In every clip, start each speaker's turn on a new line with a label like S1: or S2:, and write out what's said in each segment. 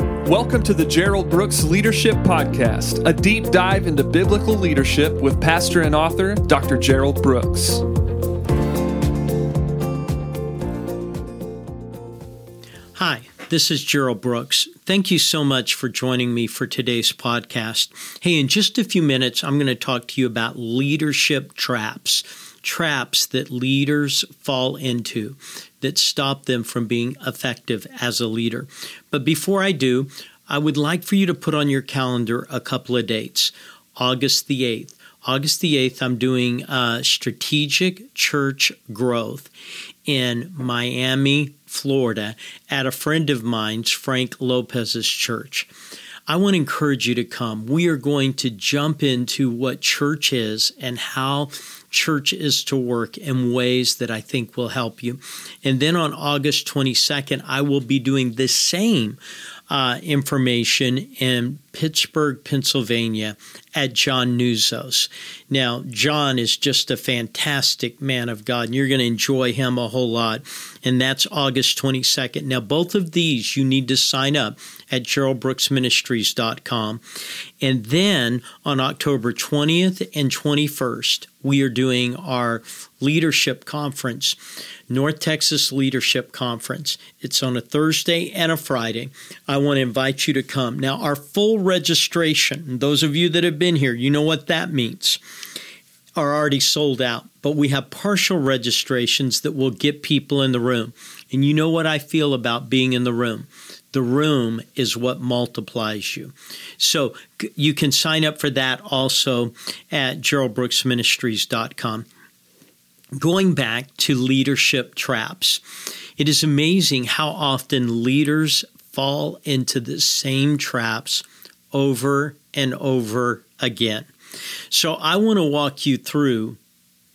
S1: Welcome to the Gerald Brooks Leadership Podcast, a deep dive into biblical leadership with pastor and author Dr. Gerald Brooks.
S2: Hi, this is Gerald Brooks. Thank you so much for joining me for today's podcast. Hey, in just a few minutes, I'm going to talk to you about leadership traps traps that leaders fall into that stop them from being effective as a leader. But before I do, I would like for you to put on your calendar a couple of dates. August the 8th. August the 8th, I'm doing uh, strategic church growth in Miami, Florida, at a friend of mine's, Frank Lopez's church. I want to encourage you to come. We are going to jump into what church is and how church is to work in ways that I think will help you. And then on August 22nd, I will be doing the same uh, information in Pittsburgh, Pennsylvania at John Nuzzo's. Now, John is just a fantastic man of God, and you're going to enjoy him a whole lot. And that's August 22nd. Now, both of these you need to sign up at geraldbrooksministries.com. And then on October 20th and 21st, we are doing our leadership conference, North Texas Leadership Conference. It's on a Thursday and a Friday. I want to invite you to come. Now, our full registration, those of you that have been here, you know what that means, are already sold out, but we have partial registrations that will get people in the room. And you know what I feel about being in the room. The room is what multiplies you. So you can sign up for that also at geraldbrooksministries.com. Going back to leadership traps, it is amazing how often leaders fall into the same traps over and over again. So I want to walk you through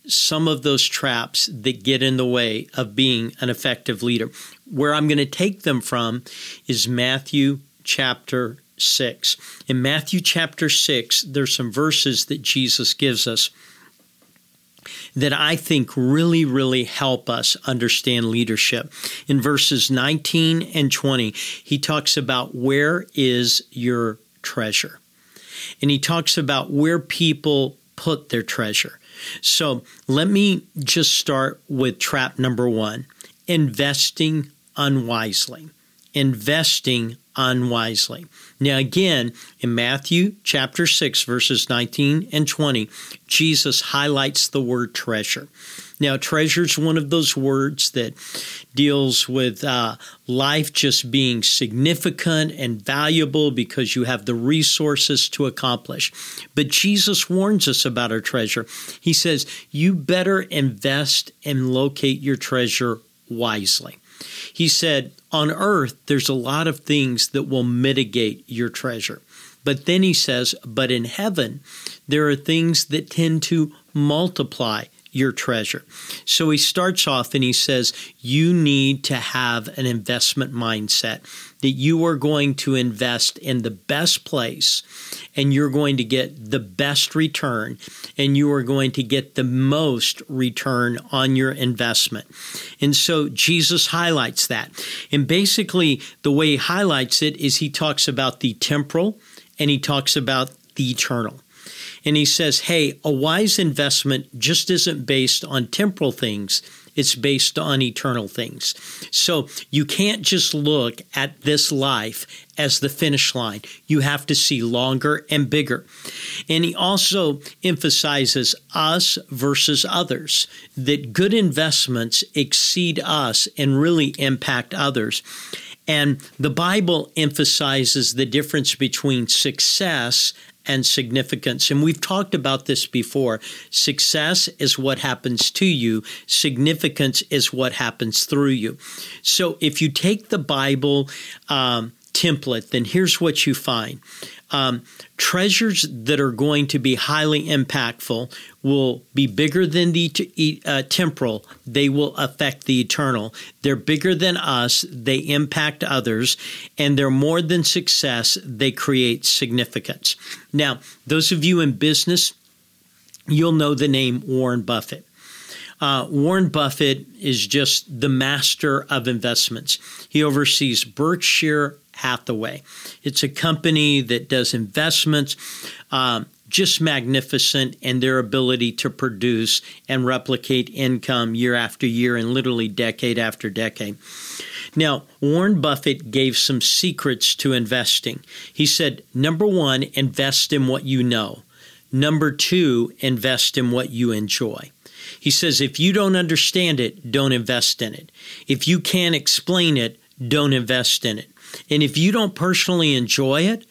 S2: some of those traps that get in the way of being an effective leader. Where I'm going to take them from is Matthew chapter 6. In Matthew chapter 6, there's some verses that Jesus gives us that I think really, really help us understand leadership. In verses 19 and 20, he talks about where is your treasure? And he talks about where people put their treasure. So let me just start with trap number one investing unwisely. Investing unwisely. Now, again, in Matthew chapter 6, verses 19 and 20, Jesus highlights the word treasure. Now, treasure is one of those words that deals with uh, life just being significant and valuable because you have the resources to accomplish. But Jesus warns us about our treasure. He says, You better invest and locate your treasure wisely. He said, On earth, there's a lot of things that will mitigate your treasure. But then he says, But in heaven, there are things that tend to multiply your treasure. So he starts off and he says, You need to have an investment mindset that you are going to invest in the best place and you're going to get the best return and you are going to get the most return on your investment. And so Jesus highlights that. And basically, the way he highlights it is he talks about the temporal and he talks about the eternal. And he says, hey, a wise investment just isn't based on temporal things, it's based on eternal things. So you can't just look at this life as the finish line. You have to see longer and bigger. And he also emphasizes us versus others, that good investments exceed us and really impact others. And the Bible emphasizes the difference between success and significance. And we've talked about this before. Success is what happens to you, significance is what happens through you. So if you take the Bible um, template, then here's what you find um, treasures that are going to be highly impactful will be bigger than the uh, temporal. They will affect the eternal. They're bigger than us. They impact others. And they're more than success. They create significance. Now, those of you in business, you'll know the name Warren Buffett. Uh, Warren Buffett is just the master of investments. He oversees Berkshire Hathaway. It's a company that does investments. Um, just magnificent in their ability to produce and replicate income year after year and literally decade after decade. Now, Warren Buffett gave some secrets to investing. He said, number one, invest in what you know. Number two, invest in what you enjoy. He says, if you don't understand it, don't invest in it. If you can't explain it, don't invest in it. And if you don't personally enjoy it,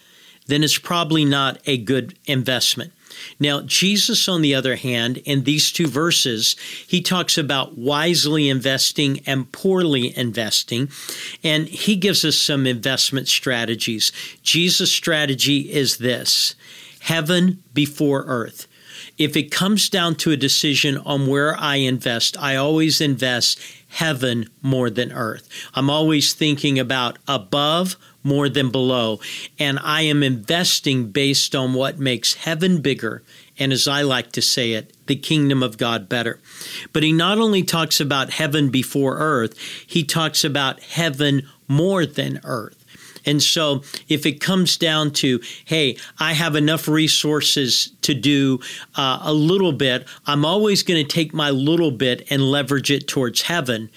S2: then it's probably not a good investment. Now, Jesus, on the other hand, in these two verses, he talks about wisely investing and poorly investing, and he gives us some investment strategies. Jesus' strategy is this heaven before earth. If it comes down to a decision on where I invest, I always invest heaven more than earth. I'm always thinking about above more than below. And I am investing based on what makes heaven bigger, and as I like to say it, the kingdom of God better. But he not only talks about heaven before earth, he talks about heaven more than earth. And so, if it comes down to, hey, I have enough resources to do uh, a little bit, I'm always going to take my little bit and leverage it towards heaven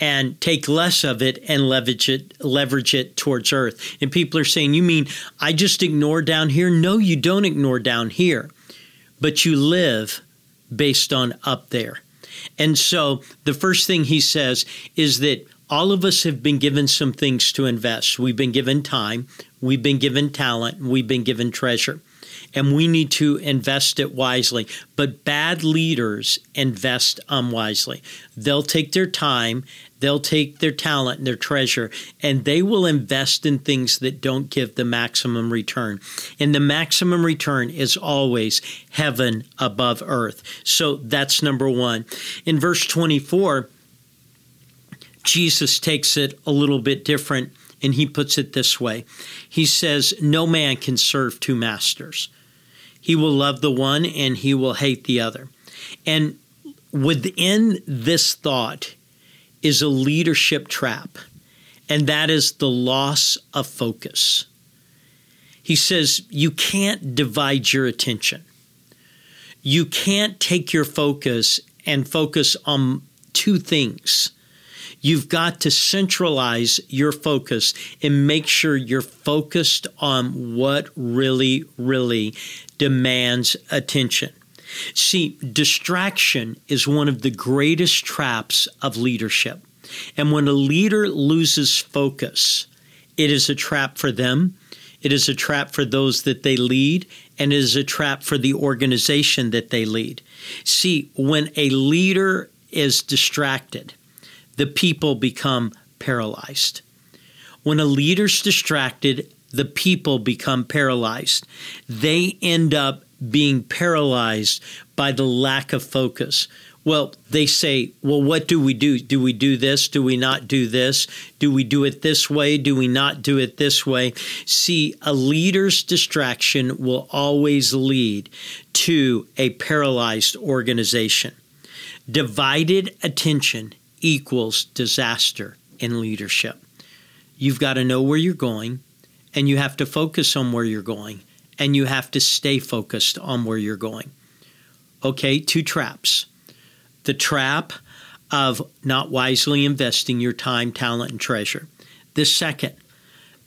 S2: and take less of it and leverage it leverage it towards earth. And people are saying, "You mean I just ignore down here?" No, you don't ignore down here. But you live based on up there. And so the first thing he says is that all of us have been given some things to invest. We've been given time, we've been given talent, we've been given treasure. And we need to invest it wisely. But bad leaders invest unwisely. They'll take their time, they'll take their talent and their treasure, and they will invest in things that don't give the maximum return. And the maximum return is always heaven above earth. So that's number one. In verse 24, Jesus takes it a little bit different and he puts it this way He says, No man can serve two masters. He will love the one and he will hate the other. And within this thought is a leadership trap, and that is the loss of focus. He says, You can't divide your attention. You can't take your focus and focus on two things You've got to centralize your focus and make sure you're focused on what really, really demands attention. See, distraction is one of the greatest traps of leadership. And when a leader loses focus, it is a trap for them, it is a trap for those that they lead, and it is a trap for the organization that they lead. See, when a leader is distracted, the people become paralyzed. When a leader's distracted, the people become paralyzed. They end up being paralyzed by the lack of focus. Well, they say, well, what do we do? Do we do this? Do we not do this? Do we do it this way? Do we not do it this way? See, a leader's distraction will always lead to a paralyzed organization. Divided attention equals disaster in leadership. You've got to know where you're going, and you have to focus on where you're going, and you have to stay focused on where you're going. Okay, two traps. The trap of not wisely investing your time, talent, and treasure. The second,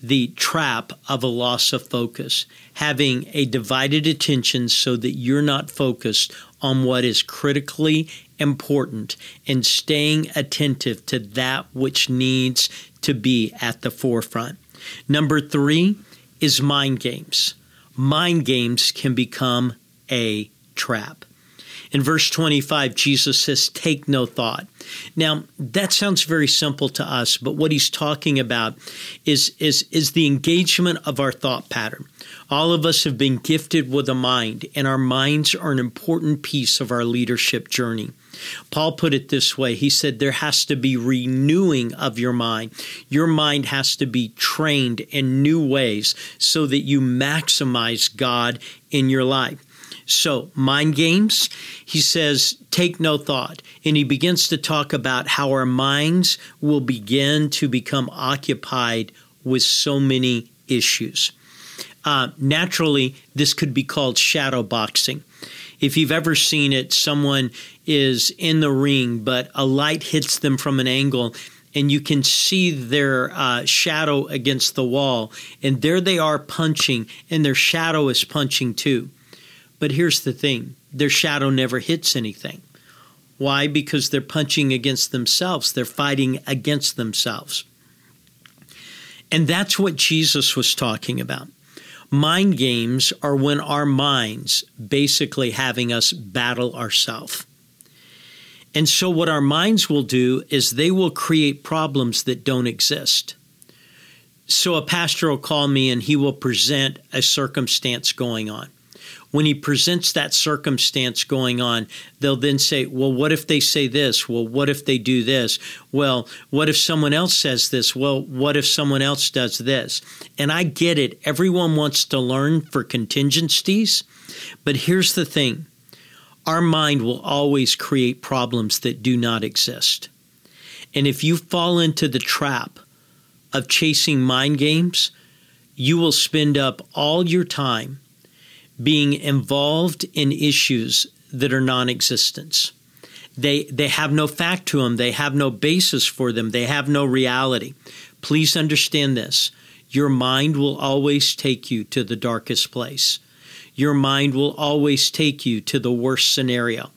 S2: the trap of a loss of focus, having a divided attention so that you're not focused on what is critically important and staying attentive to that which needs to be at the forefront. Number three is mind games. Mind games can become a trap. In verse 25, Jesus says, Take no thought. Now, that sounds very simple to us, but what he's talking about is, is, is the engagement of our thought pattern. All of us have been gifted with a mind, and our minds are an important piece of our leadership journey. Paul put it this way He said, There has to be renewing of your mind. Your mind has to be trained in new ways so that you maximize God in your life. So, mind games, he says, take no thought. And he begins to talk about how our minds will begin to become occupied with so many issues. Uh, naturally, this could be called shadow boxing. If you've ever seen it, someone is in the ring, but a light hits them from an angle and you can see their uh, shadow against the wall. And there they are punching, and their shadow is punching too. But here's the thing their shadow never hits anything. Why? Because they're punching against themselves, they're fighting against themselves. And that's what Jesus was talking about. Mind games are when our minds basically having us battle ourselves. And so, what our minds will do is they will create problems that don't exist. So, a pastor will call me and he will present a circumstance going on. When he presents that circumstance going on, they'll then say, Well, what if they say this? Well, what if they do this? Well, what if someone else says this? Well, what if someone else does this? And I get it. Everyone wants to learn for contingencies. But here's the thing our mind will always create problems that do not exist. And if you fall into the trap of chasing mind games, you will spend up all your time being involved in issues that are non existent. They, they have no fact to them, they have no basis for them, they have no reality. Please understand this your mind will always take you to the darkest place your mind will always take you to the worst scenario.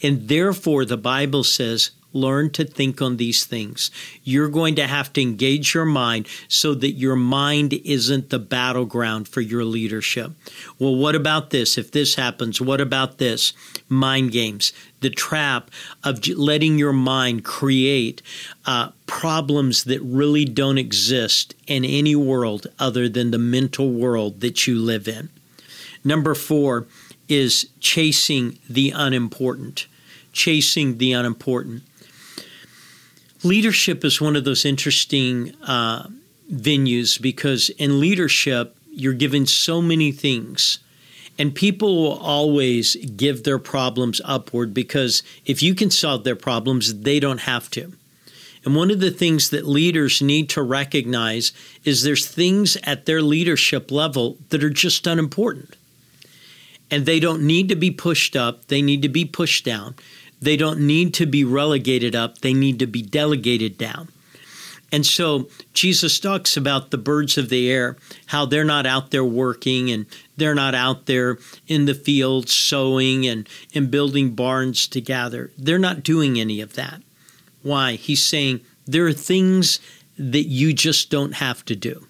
S2: And therefore, the Bible says, learn to think on these things. You're going to have to engage your mind so that your mind isn't the battleground for your leadership. Well, what about this? If this happens, what about this? Mind games, the trap of letting your mind create uh, problems that really don't exist in any world other than the mental world that you live in. Number four is chasing the unimportant. Chasing the unimportant. Leadership is one of those interesting uh, venues because in leadership, you're given so many things. And people will always give their problems upward because if you can solve their problems, they don't have to. And one of the things that leaders need to recognize is there's things at their leadership level that are just unimportant and they don't need to be pushed up, they need to be pushed down. They don't need to be relegated up, they need to be delegated down. And so Jesus talks about the birds of the air, how they're not out there working and they're not out there in the fields sowing and, and building barns together. They're not doing any of that. Why? He's saying there are things that you just don't have to do.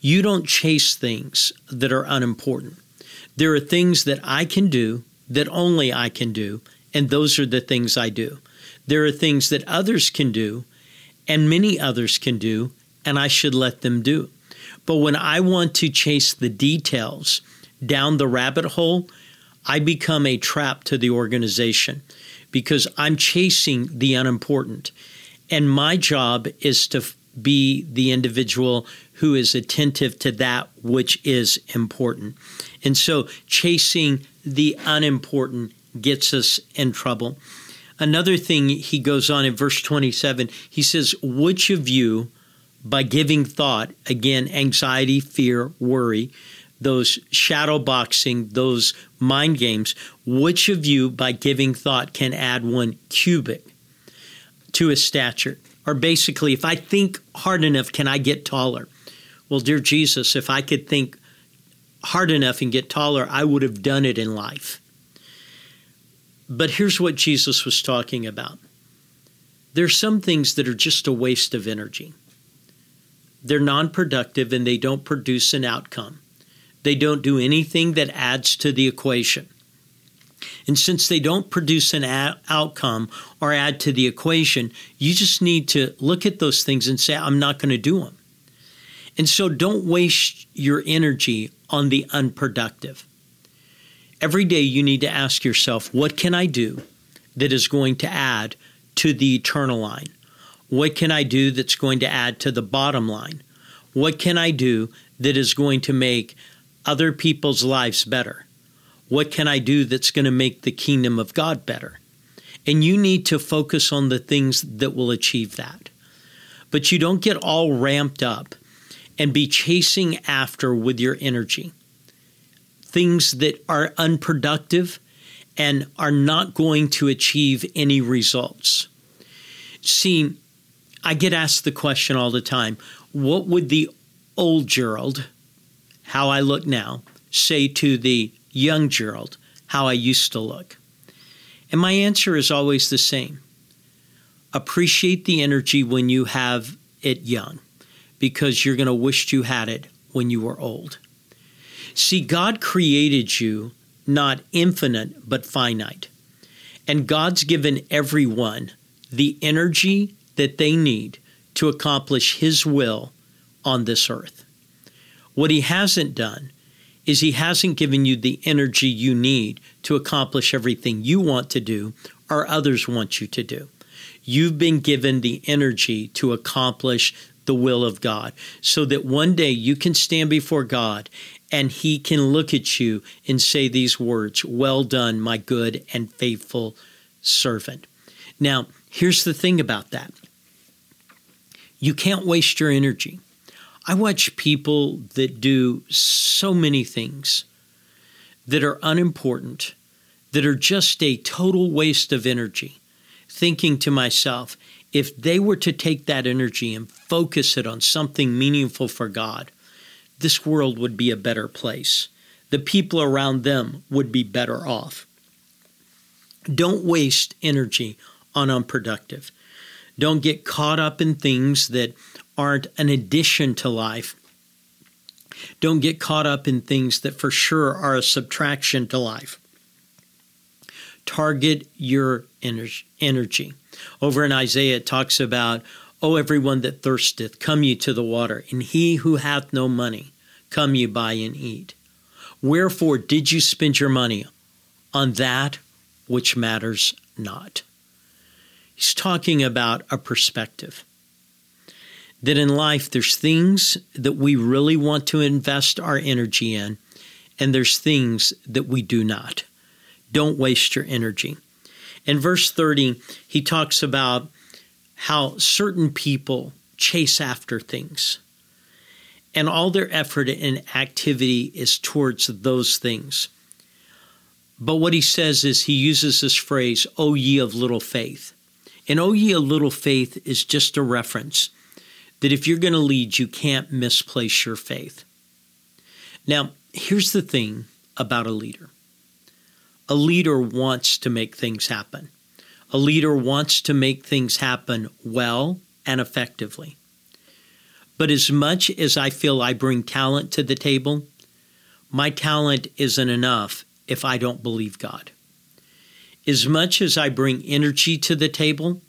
S2: You don't chase things that are unimportant. There are things that I can do that only I can do, and those are the things I do. There are things that others can do, and many others can do, and I should let them do. But when I want to chase the details down the rabbit hole, I become a trap to the organization because I'm chasing the unimportant. And my job is to be the individual who is attentive to that which is important. And so chasing the unimportant gets us in trouble. Another thing he goes on in verse 27, he says, Which of you, by giving thought, again, anxiety, fear, worry, those shadow boxing, those mind games, which of you, by giving thought, can add one cubit to his stature? Or basically, if I think hard enough, can I get taller? Well, dear Jesus, if I could think hard enough and get taller, I would have done it in life. But here's what Jesus was talking about there's some things that are just a waste of energy. They're non productive and they don't produce an outcome. They don't do anything that adds to the equation. And since they don't produce an a- outcome or add to the equation, you just need to look at those things and say, I'm not going to do them. And so don't waste your energy on the unproductive. Every day you need to ask yourself, what can I do that is going to add to the eternal line? What can I do that's going to add to the bottom line? What can I do that is going to make other people's lives better? What can I do that's going to make the kingdom of God better? And you need to focus on the things that will achieve that. But you don't get all ramped up and be chasing after with your energy things that are unproductive and are not going to achieve any results. See, I get asked the question all the time what would the old Gerald, how I look now, say to the young Gerald, how I used to look? And my answer is always the same appreciate the energy when you have it young because you're going to wish you had it when you were old. See, God created you not infinite, but finite. And God's given everyone the energy that they need to accomplish His will on this earth. What He hasn't done is He hasn't given you the energy you need to accomplish everything you want to do or others want you to do. You've been given the energy to accomplish the will of God so that one day you can stand before God and he can look at you and say these words Well done, my good and faithful servant. Now, here's the thing about that you can't waste your energy. I watch people that do so many things that are unimportant, that are just a total waste of energy, thinking to myself, if they were to take that energy and focus it on something meaningful for God, this world would be a better place. The people around them would be better off. Don't waste energy on unproductive. Don't get caught up in things that aren't an addition to life. Don't get caught up in things that for sure are a subtraction to life. Target your energy. Over in Isaiah, it talks about O everyone that thirsteth, come ye to the water, and he who hath no money, come ye buy and eat. Wherefore did you spend your money on that which matters not? He's talking about a perspective. That in life, there's things that we really want to invest our energy in, and there's things that we do not. Don't waste your energy. In verse 30, he talks about how certain people chase after things. And all their effort and activity is towards those things. But what he says is he uses this phrase, O ye of little faith. And O ye of little faith is just a reference that if you're going to lead, you can't misplace your faith. Now, here's the thing about a leader a leader wants to make things happen. A leader wants to make things happen well and effectively. But as much as I feel I bring talent to the table, my talent isn't enough if I don't believe God. As much as I bring energy to the table,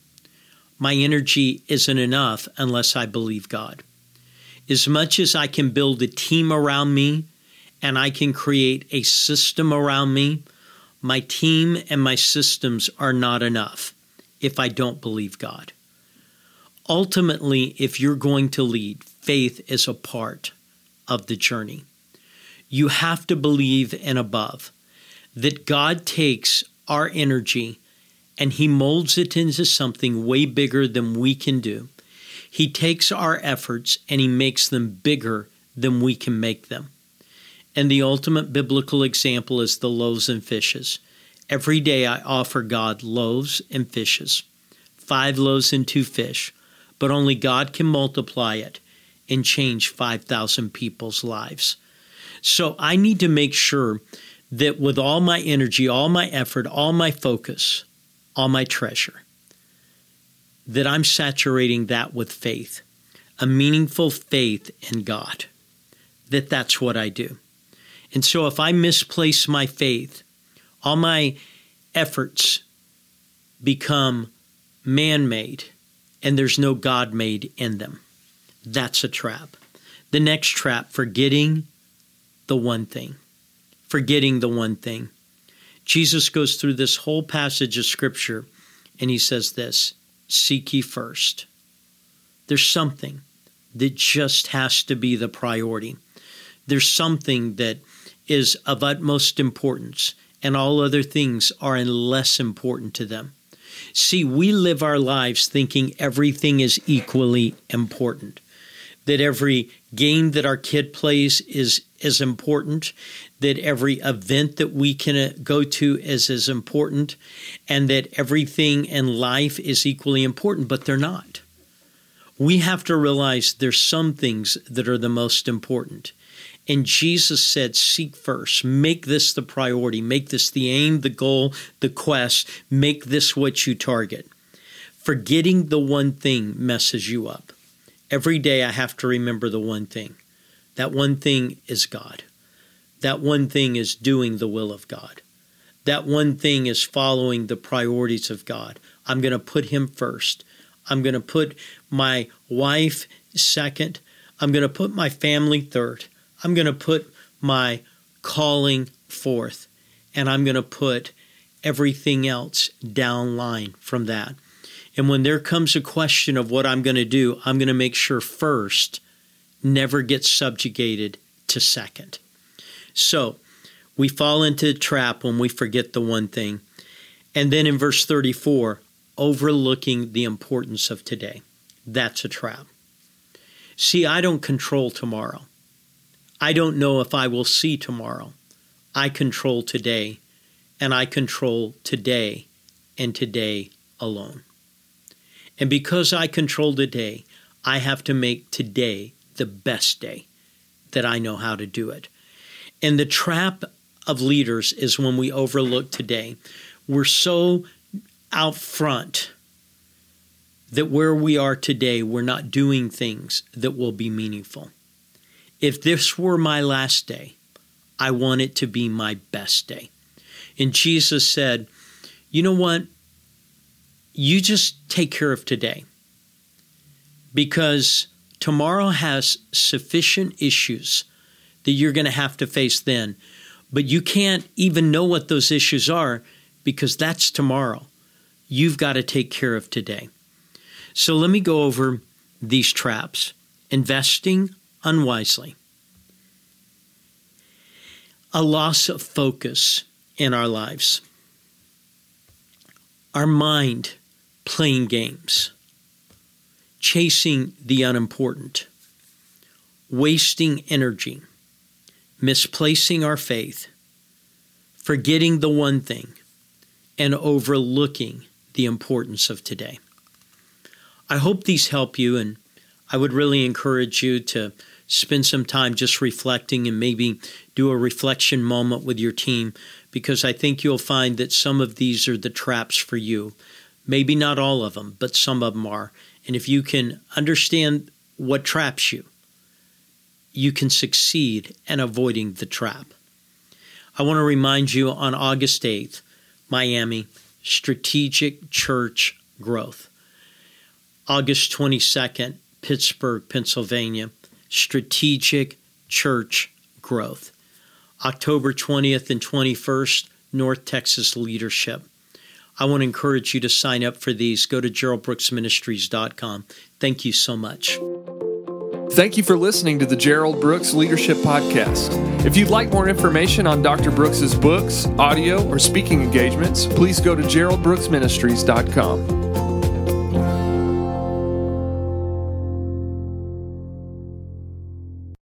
S2: my energy isn't enough unless I believe God. As much as I can build a team around me and I can create a system around me, my team and my systems are not enough if I don't believe God. Ultimately, if you're going to lead, faith is a part of the journey. You have to believe and above that God takes our energy and He molds it into something way bigger than we can do. He takes our efforts and He makes them bigger than we can make them. And the ultimate biblical example is the loaves and fishes. Every day I offer God loaves and fishes, five loaves and two fish, but only God can multiply it and change 5,000 people's lives. So I need to make sure that with all my energy, all my effort, all my focus, all my treasure, that I'm saturating that with faith, a meaningful faith in God, that that's what I do. And so if I misplace my faith, all my efforts become man made and there's no God made in them. That's a trap. The next trap, forgetting the one thing. Forgetting the one thing. Jesus goes through this whole passage of Scripture and he says this Seek ye first. There's something that just has to be the priority. There's something that is of utmost importance, and all other things are less important to them. See, we live our lives thinking everything is equally important. that every game that our kid plays is as important, that every event that we can uh, go to is as important, and that everything in life is equally important, but they're not. We have to realize there's some things that are the most important. And Jesus said, Seek first, make this the priority, make this the aim, the goal, the quest, make this what you target. Forgetting the one thing messes you up. Every day I have to remember the one thing. That one thing is God. That one thing is doing the will of God. That one thing is following the priorities of God. I'm going to put Him first. I'm going to put my wife second. I'm going to put my family third. I'm going to put my calling fourth, and I'm going to put everything else down line from that. And when there comes a question of what I'm going to do, I'm going to make sure first never gets subjugated to second. So we fall into a trap when we forget the one thing. And then in verse 34, overlooking the importance of today. That's a trap. See, I don't control tomorrow. I don't know if I will see tomorrow. I control today, and I control today and today alone. And because I control today, I have to make today the best day that I know how to do it. And the trap of leaders is when we overlook today. We're so out front that where we are today, we're not doing things that will be meaningful. If this were my last day, I want it to be my best day. And Jesus said, You know what? You just take care of today because tomorrow has sufficient issues that you're going to have to face then. But you can't even know what those issues are because that's tomorrow. You've got to take care of today. So let me go over these traps. Investing unwisely, a loss of focus in our lives, our mind playing games, chasing the unimportant, wasting energy, misplacing our faith, forgetting the one thing, and overlooking the importance of today. I hope these help you, and I would really encourage you to spend some time just reflecting and maybe do a reflection moment with your team because I think you'll find that some of these are the traps for you. Maybe not all of them, but some of them are. And if you can understand what traps you, you can succeed in avoiding the trap. I want to remind you on August 8th, Miami, Strategic Church Growth. August 22nd, Pittsburgh, Pennsylvania, Strategic Church Growth. October 20th and 21st, North Texas Leadership. I want to encourage you to sign up for these. Go to geraldbrooksministries.com. Thank you so much.
S1: Thank you for listening to the Gerald Brooks Leadership Podcast. If you'd like more information on Dr. Brooks's books, audio, or speaking engagements, please go to geraldbrooksministries.com.